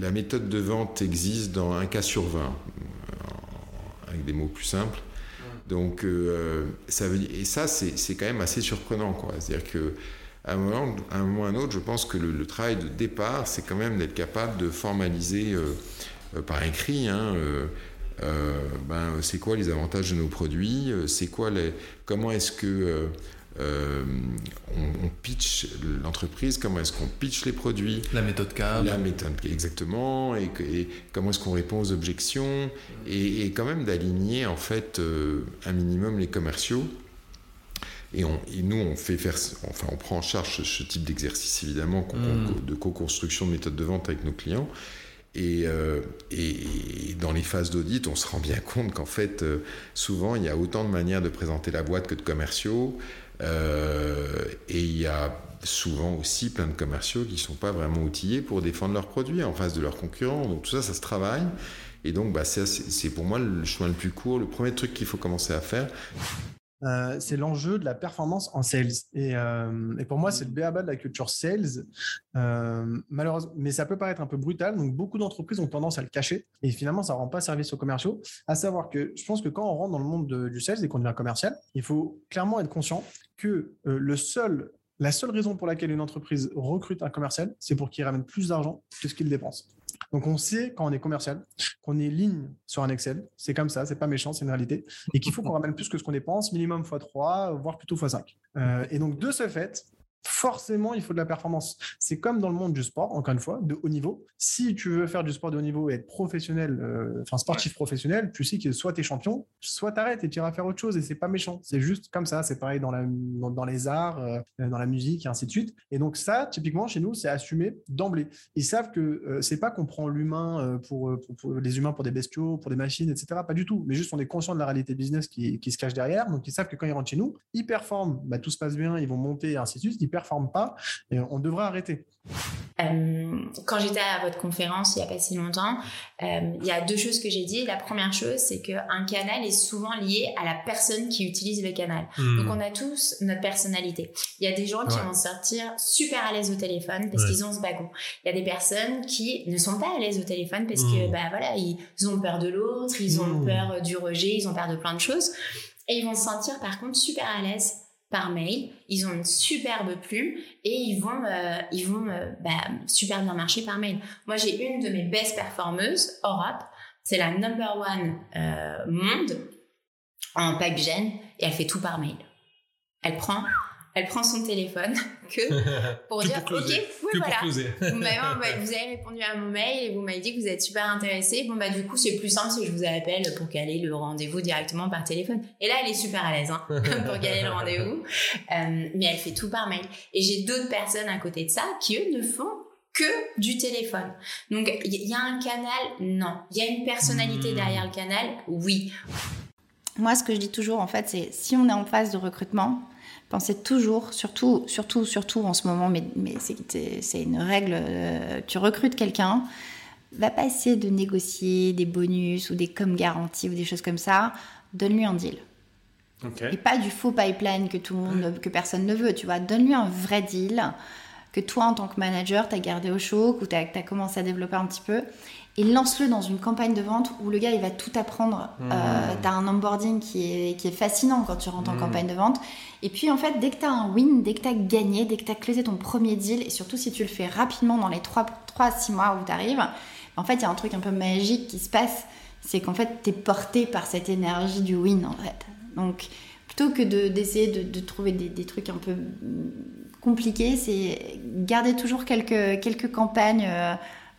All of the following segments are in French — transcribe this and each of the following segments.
La méthode de vente existe dans un cas sur 20, avec des mots plus simples. Donc, ça veut, et ça, c'est quand même assez surprenant. C'est-à-dire que à un moment, à un moment ou à un autre, je pense que le, travail de départ, c'est quand même d'être capable de formaliser par écrit hein, euh, ben, c'est quoi les avantages de nos produits, euh, c'est quoi les, comment est-ce que euh, on, pitch l'entreprise, comment est-ce qu'on pitch les produits. La méthode CAB. La méthode, exactement, et, comment est-ce qu'on répond aux objections, et, quand même d'aligner en fait un minimum les commerciaux. Et, on, nous, on fait faire, enfin, on prend en charge ce, type d'exercice évidemment mmh. de co-construction de méthodes de vente avec nos clients. Euh, et, dans les phases d'audit, on se rend bien compte qu'en fait, euh, souvent, il y a autant de manières de présenter la boîte que de commerciaux. Euh, et il y a souvent aussi plein de commerciaux qui ne sont pas vraiment outillés pour défendre leurs produits en face de leurs concurrents. Donc tout ça, ça se travaille. Et donc, bah, c'est pour moi le chemin le plus court. Le premier truc qu'il faut commencer à faire, euh, c'est l'enjeu de la performance en sales. Et, euh, pour moi, c'est le béaba de la culture sales. Euh, malheureusement, mais ça peut paraître un peu brutal. Donc, beaucoup d'entreprises ont tendance à le cacher. Et finalement, ça ne rend pas service aux commerciaux. À savoir que je pense que quand on rentre dans le monde du sales et qu'on devient commercial, il faut clairement être conscient que le seul la seule raison pour laquelle une entreprise recrute un commercial, c'est pour qu'il ramène plus d'argent que ce qu'il dépense. Donc on sait quand on est commercial qu'on est ligne sur un Excel, c'est comme ça, c'est pas méchant, c'est une réalité, et qu'il faut qu'on ramène plus que ce qu'on dépense, minimum x3, voire plutôt x5. Euh, et donc de ce fait, forcément, il faut de la performance. C'est comme dans le monde du sport, encore une fois, de haut niveau. Si tu veux faire du sport de haut niveau et être professionnel, euh, enfin sportif professionnel, tu sais que soit tu es champion, soit tu arrêtes et tu iras faire autre chose. Et c'est pas méchant. C'est juste comme ça. C'est pareil dans, la, dans, les arts, euh, dans la musique et ainsi de suite. Et donc, ça, typiquement, chez nous, c'est assumé d'emblée. Ils savent que euh, c'est pas qu'on prend l'humain pour, pour, les humains pour des bestiaux, pour des machines, etc. Pas du tout. Mais juste, on est conscient de la réalité business qui, qui se cache derrière. Donc, ils savent que quand ils rentrent chez nous, ils performent, bah, tout se passe bien, ils vont monter et ainsi de suite performe pas, et on devrait arrêter. Euh, quand j'étais à votre conférence il n'y a pas si longtemps, euh, il y a deux choses que j'ai dit. La première chose, c'est qu'un canal est souvent lié à la personne qui utilise le canal. Hmm. Donc on a tous notre personnalité. Il y a des gens qui vont sortir super à l'aise au téléphone parce qu'ils ont ce bagon. Il y a des personnes qui ne sont pas à l'aise au téléphone parce que bah voilà, ils ont peur de l'autre, ils ont hmm. peur du rejet, ils ont peur de plein de choses. Et ils vont se sentir par contre super à l'aise par mail. Ils ont une superbe plume et ils vont, euh, ils vont euh, bah, super bien marcher par mail. Moi, j'ai une de mes best performeuses, Europe. C'est la number one euh, monde en pipe et elle fait tout par mail. Elle prend elle prend son téléphone que pour dire ok oui, voilà. vous, avez répondu à mon mail et vous m'avez dit que vous êtes super intéressé bon bah du coup c'est plus simple si je vous appelle pour caler le rendez-vous directement par téléphone. Et là elle est super à l'aise hein, pour caler le rendez-vous. Euh, mais elle fait tout par mail. Et j'ai d'autres personnes à côté de ça qui eux ne font que du téléphone. Donc il y a un canal, non. Il y a une personnalité hmm. derrière le canal, oui. Moi, ce que je dis toujours, en fait, c'est si on est en phase de recrutement, pensez toujours, surtout, surtout, surtout en ce moment, mais, mais c'est une règle, euh, tu recrutes quelqu'un, va pas essayer de négocier des bonus ou des comme garanties ou des choses comme ça, donne-lui un deal. Et pas du faux pipeline que tout le monde, que personne ne veut, tu vois. Donne-lui un vrai deal que toi, en tant que manager, tu as gardé au chaud, ou tu as, commencé à développer un petit peu et lance-le dans une campagne de vente où le gars il va tout apprendre. Mmh. Euh, tu as un onboarding qui est, qui est fascinant quand tu rentres en mmh. campagne de vente. Et puis en fait, dès que tu as un win, dès que tu as gagné, dès que tu as closé ton premier deal, et surtout si tu le fais rapidement dans les 3, 3 6 mois où tu arrives, en fait il y a un truc un peu magique qui se passe, c'est qu'en fait tu es porté par cette énergie du win en fait. Donc plutôt que d'essayer de, de, trouver des, des, trucs un peu compliqués, c'est garder toujours quelques, quelques campagnes. Euh,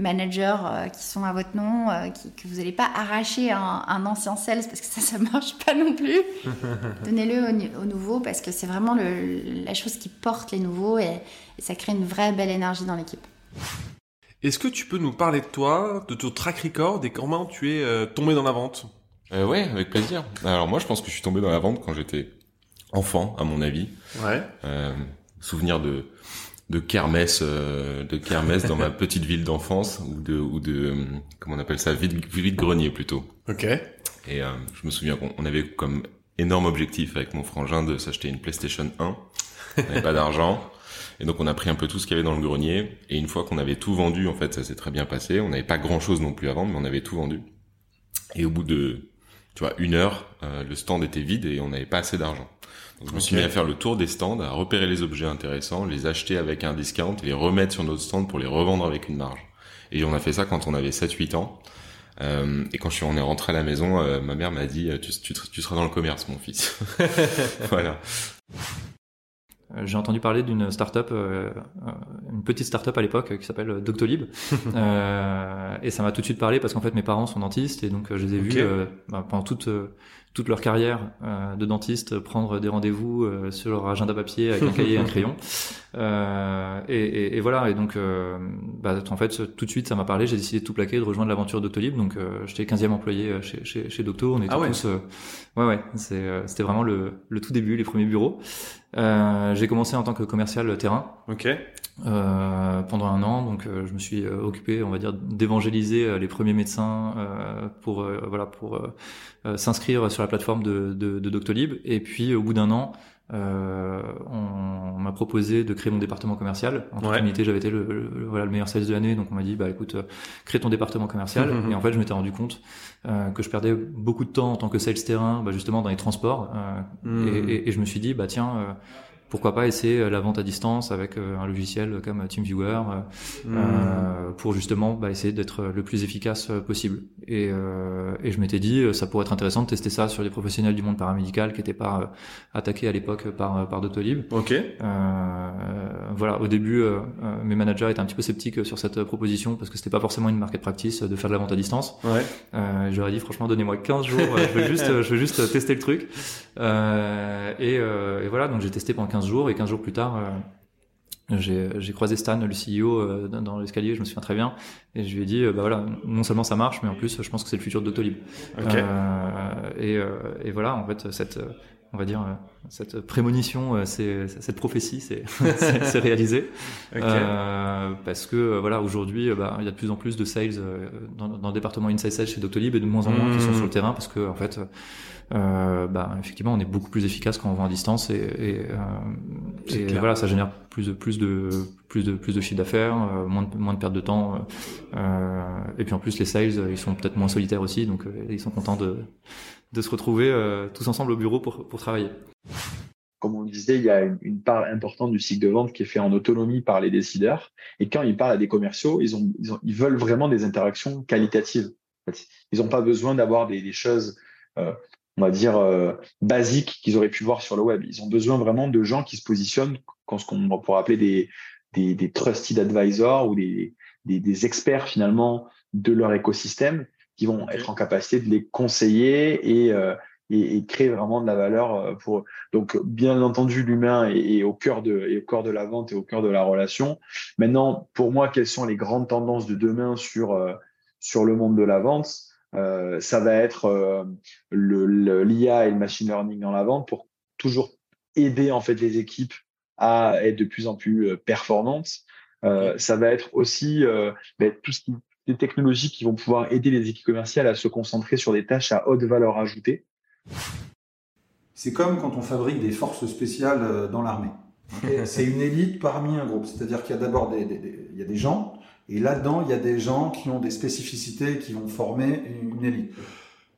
managers euh, qui sont à votre nom, euh, que vous n'allez pas arracher un, ancien sales parce que ça, ça marche pas non plus. Donnez-le au, nouveau parce que c'est vraiment la chose qui porte les nouveaux et, ça crée une vraie belle énergie dans l'équipe. Est-ce que tu peux nous parler de toi, de ton track record et comment tu es euh, tombé dans la vente? Euh, Ouais, avec plaisir. Alors moi, je pense que je suis tombé dans la vente quand j'étais enfant, à mon avis. Ouais. souvenir de de kermesse euh, de kermesse dans ma petite ville d'enfance ou de ou de comment on appelle ça vide vide grenier plutôt. OK. Et euh, je me souviens qu'on avait comme énorme objectif avec mon frangin de s'acheter une PlayStation 1. On n'avait pas d'argent. Et donc on a pris un peu tout ce qu'il y avait dans le grenier. Et une fois qu'on avait tout vendu, en fait, ça s'est très bien passé. On n'avait pas grand chose non plus à vendre, mais on avait tout vendu. Et au bout de, tu vois, une heure, euh, le stand était vide et on n'avait pas assez d'argent. Donc je me suis mis à faire le tour des stands, à repérer les objets intéressants, les acheter avec un discount, les remettre sur notre stand pour les revendre avec une marge. Et on a fait ça quand on avait 7-8 ans. Euh, et quand je suis, on est rentré à la maison, euh, ma mère m'a dit tu, tu, tu, seras dans le commerce, mon fils. voilà. Euh, j'ai entendu parler d'une startup, euh, euh, une petite startup à l'époque qui s'appelle Doctolib, euh, et ça m'a tout de suite parlé parce qu'en fait mes parents sont dentistes et donc je les ai vus bah, pendant toute toute leur carrière de dentiste prendre des rendez-vous sur leur agenda papier avec un cahier et un crayon. Et, et, et, voilà, et donc bah, en fait tout de suite ça m'a parlé, j'ai décidé de tout plaquer, de rejoindre l'aventure Doctolib, donc j'étais 15e employé chez, chez, chez Docto, on était ah tous... ouais ouais, c'était vraiment le, le tout début, les premiers bureaux. Euh, j'ai commencé en tant que commercial terrain. Ok. Euh, pendant un an, donc euh, je me suis euh, occupé, on va dire, d'évangéliser les premiers médecins pour voilà pour s'inscrire sur la plateforme de, de, de, Doctolib. Et puis au bout d'un an, euh, on, m'a proposé de créer mon département commercial. En toute unité, j'avais été le, voilà, le meilleur sales de l'année, donc on m'a dit, bah écoute, euh, crée ton département commercial. et en fait, je m'étais rendu compte euh, que je perdais beaucoup de temps en tant que sales terrain, bah, justement dans les transports. Euh, et, et, et, je me suis dit, bah tiens, euh, pourquoi pas essayer euh, la vente à distance avec euh, un logiciel comme TeamViewer euh, hmm. pour justement bah, essayer d'être le plus efficace possible. Et, et je m'étais dit, ça pourrait être intéressant de tester ça sur des professionnels du monde paramédical qui n'étaient pas attaqués à l'époque par, par Doctolib. Ok. voilà, au début, mes managers étaient un petit peu sceptiques sur cette proposition parce que c'était pas forcément une market practice de faire de la vente à distance. Ouais. J'aurais dit, franchement, donnez-moi 15 jours, je veux juste, je veux juste tester le truc. Et, et, voilà, donc j'ai testé pendant 15 jours et 15 jours plus tard, euh, j'ai croisé Stan, le CEO, euh, dans l'escalier, je me souviens très bien, et je lui ai dit, euh, bah voilà, non seulement ça marche, mais en plus, je pense que c'est le futur de Doctolib. et, et, voilà, en fait, cette, on va dire, cette prémonition, c'est cette prophétie, c'est réalisé, parce que voilà, aujourd'hui, bah, il y a de plus en plus de sales dans, dans, le département Inside Sales chez Doctolib et de moins en moins qui sont mmh. sur le terrain, parce que en fait euh, bah, effectivement, on est beaucoup plus efficace quand on vend à distance et, et, euh, et voilà, ça génère plus de plus de plus de plus de chiffre d'affaires, euh, moins de moins de perte de temps. Euh, et puis en plus, les sales, ils sont peut-être moins solitaires aussi, donc euh, ils sont contents de de se retrouver tous ensemble au bureau pour pour travailler. Comme on le disait, il y a une, une, part importante du cycle de vente qui est fait en autonomie par les décideurs. Et quand ils parlent à des commerciaux, ils ont, ils, ont, ils veulent vraiment des interactions qualitatives. Ils n'ont pas besoin d'avoir des, des choses euh, on va dire, euh, basiques qu'ils auraient pu voir sur le web. Ils ont besoin vraiment de gens qui se positionnent quand ce qu'on pourrait appeler des, des, des, trusted advisors ou des, des, des, experts finalement de leur écosystème qui vont être en capacité de les conseiller et, euh, et, et, créer vraiment de la valeur euh, pour eux. Donc, bien entendu, l'humain est, est, au cœur de, est au cœur de la vente et au cœur de la relation. Maintenant, pour moi, quelles sont les grandes tendances de demain sur, euh, sur le monde de la vente? Euh, ça va être euh, l'IA et le machine learning dans la vente pour toujours aider en fait les équipes à être de plus en plus euh, performantes. Euh, ça va être aussi euh, ben, tout ce qui, des technologies qui vont pouvoir aider les équipes commerciales à se concentrer sur des tâches à haute valeur ajoutée. C'est comme quand on fabrique des forces spéciales dans l'armée. C'est une élite parmi un groupe. C'est-à-dire qu'il y a d'abord des, des, des, il y a des gens et là-dedans, il y a des gens qui ont des spécificités qui vont former une élite.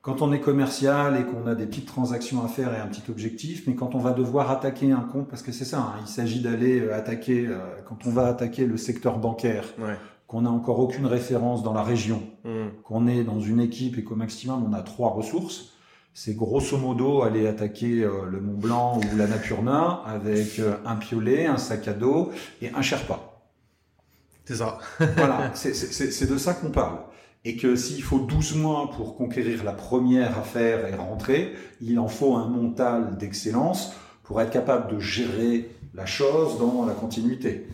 Quand on est commercial et qu'on a des petites transactions à faire et un petit objectif, mais quand on va devoir attaquer un compte, parce que c'est ça, hein, il s'agit d'aller euh, attaquer, euh, quand on va attaquer le secteur bancaire, ouais. qu'on n'a encore aucune référence dans la région, mmh. qu'on est dans une équipe et qu'au maximum on a trois ressources, c'est grosso modo aller attaquer euh, le Mont Blanc ou la Napurna avec euh, un piolet, un sac à dos et un Sherpa. C'est ça. voilà, c'est de ça qu'on parle. Et que s'il faut 12 mois pour conquérir la première affaire et rentrer, il en faut un mental d'excellence pour être capable de gérer la chose dans la continuité,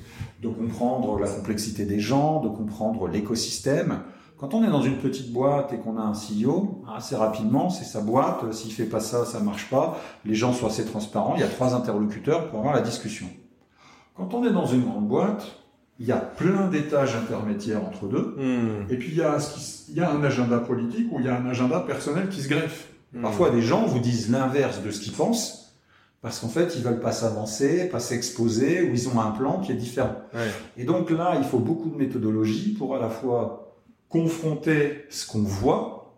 de comprendre la complexité des gens, de comprendre l'écosystème. Quand on est dans une petite boîte et qu'on a un CEO, assez rapidement, c'est sa boîte, s'il fait pas ça, ça marche pas, les gens sont assez transparents, il y a trois interlocuteurs pour avoir la discussion. Quand on est dans une grande boîte, il y a plein d'étages intermédiaires entre deux, mmh. et puis il y, a, il y a un agenda politique ou il y a un agenda personnel qui se greffe. Mmh. Parfois, des gens vous disent l'inverse de ce qu'ils pensent, Parce qu'en fait, ils veulent pas s'avancer, pas s'exposer, ou ils ont un plan qui est différent. Et donc là, il faut beaucoup de méthodologie pour à la fois confronter ce qu'on voit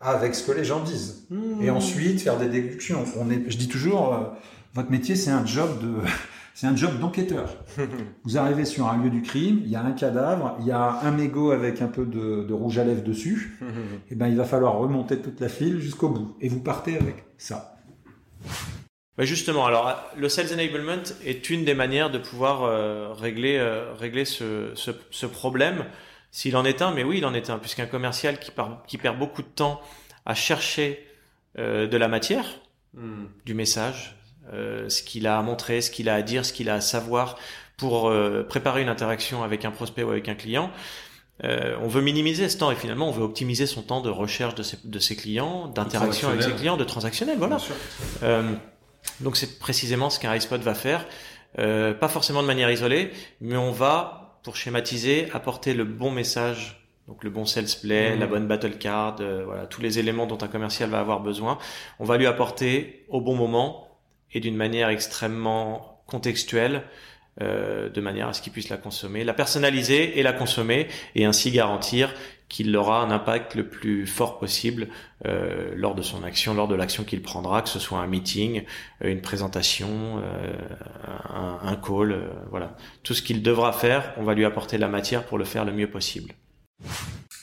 avec ce que les gens disent. Mmh. Et ensuite, faire des déductions. On est, je dis toujours, euh, votre métier, c'est un job de, c'est un job d'enquêteur. Vous arrivez sur un lieu du crime, il y a un cadavre, il y a un mégot avec un peu de, de rouge à lèvres dessus. et ben, il va falloir remonter toute la file jusqu'au bout. Et vous partez avec ça. Bah, justement, alors le sales enablement est une des manières de pouvoir euh, régler euh, régler ce, ce, ce problème, s'il en est un. Mais oui, il en est un, puisqu'un commercial qui, qui perd beaucoup de temps à chercher euh, de la matière, du message, euh, ce qu'il a à montrer, ce qu'il a à dire, ce qu'il a à savoir pour euh, préparer une interaction avec un prospect ou avec un client. Euh, on veut minimiser ce temps et finalement on veut optimiser son temps de recherche de ses, de ses clients, d'interaction avec ses clients, de transactionnel. Voilà. Euh, donc c'est précisément ce qu'un iSpot va faire, euh, pas forcément de manière isolée, mais on va, pour schématiser, apporter le bon message, donc le bon sales play, Mhm. la bonne battle card, euh, voilà tous les éléments dont un commercial va avoir besoin. On va lui apporter au bon moment et d'une manière extrêmement contextuelle. euh, de manière à ce qu'il puisse la consommer, la personnaliser et la consommer, et ainsi garantir qu'il aura un impact le plus fort possible euh, lors de son action, lors de l'action qu'il prendra, que ce soit un meeting, euh, une présentation, euh, un, un call, euh, voilà. Tout ce qu'il devra faire, on va lui apporter la matière pour le faire le mieux possible.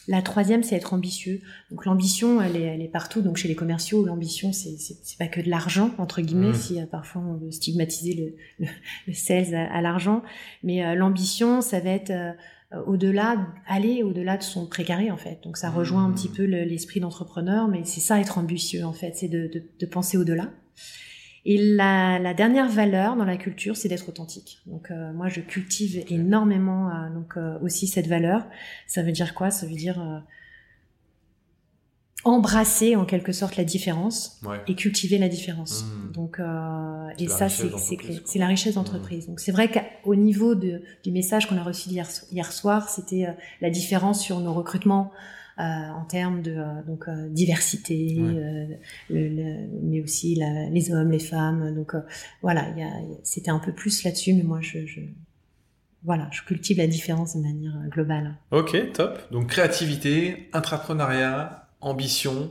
La troisième, c'est être ambitieux. Donc l'ambition, elle est, elle est partout. Donc chez les commerciaux, l'ambition, c'est c'est c'est pas que de l'argent entre guillemets. Mhm. Si euh, parfois on veut stigmatiser le, le, le sales à, à l'argent, mais euh, l'ambition, ça va être euh, au-delà, aller au-delà de son précaré en fait. Donc ça rejoint un petit peu le- l'esprit d'entrepreneur, mais c'est ça être ambitieux en fait, c'est de, de, de penser au-delà. Et la, la dernière valeur dans la culture, c'est d'être authentique. Donc euh, moi, je cultive énormément euh, donc euh, aussi cette valeur. Ça veut dire quoi? Ça veut dire euh, embrasser en quelque sorte la différence Ouais. et cultiver la différence. Mmh. Donc euh, et ça c'est c'est la richesse d'entreprise. Donc c'est vrai qu'au niveau de, du message qu'on a reçu hier, hier soir, c'était euh, la différence sur nos recrutements. euh, en termes de euh, donc euh, diversité, Ouais. euh, le- le- mais aussi la- les hommes, les femmes. Donc euh, voilà, c'était un peu plus là-dessus, mais moi je, je voilà, je cultive la différence de manière globale. Ok, top. Donc créativité, intrapreneuriat, ambition,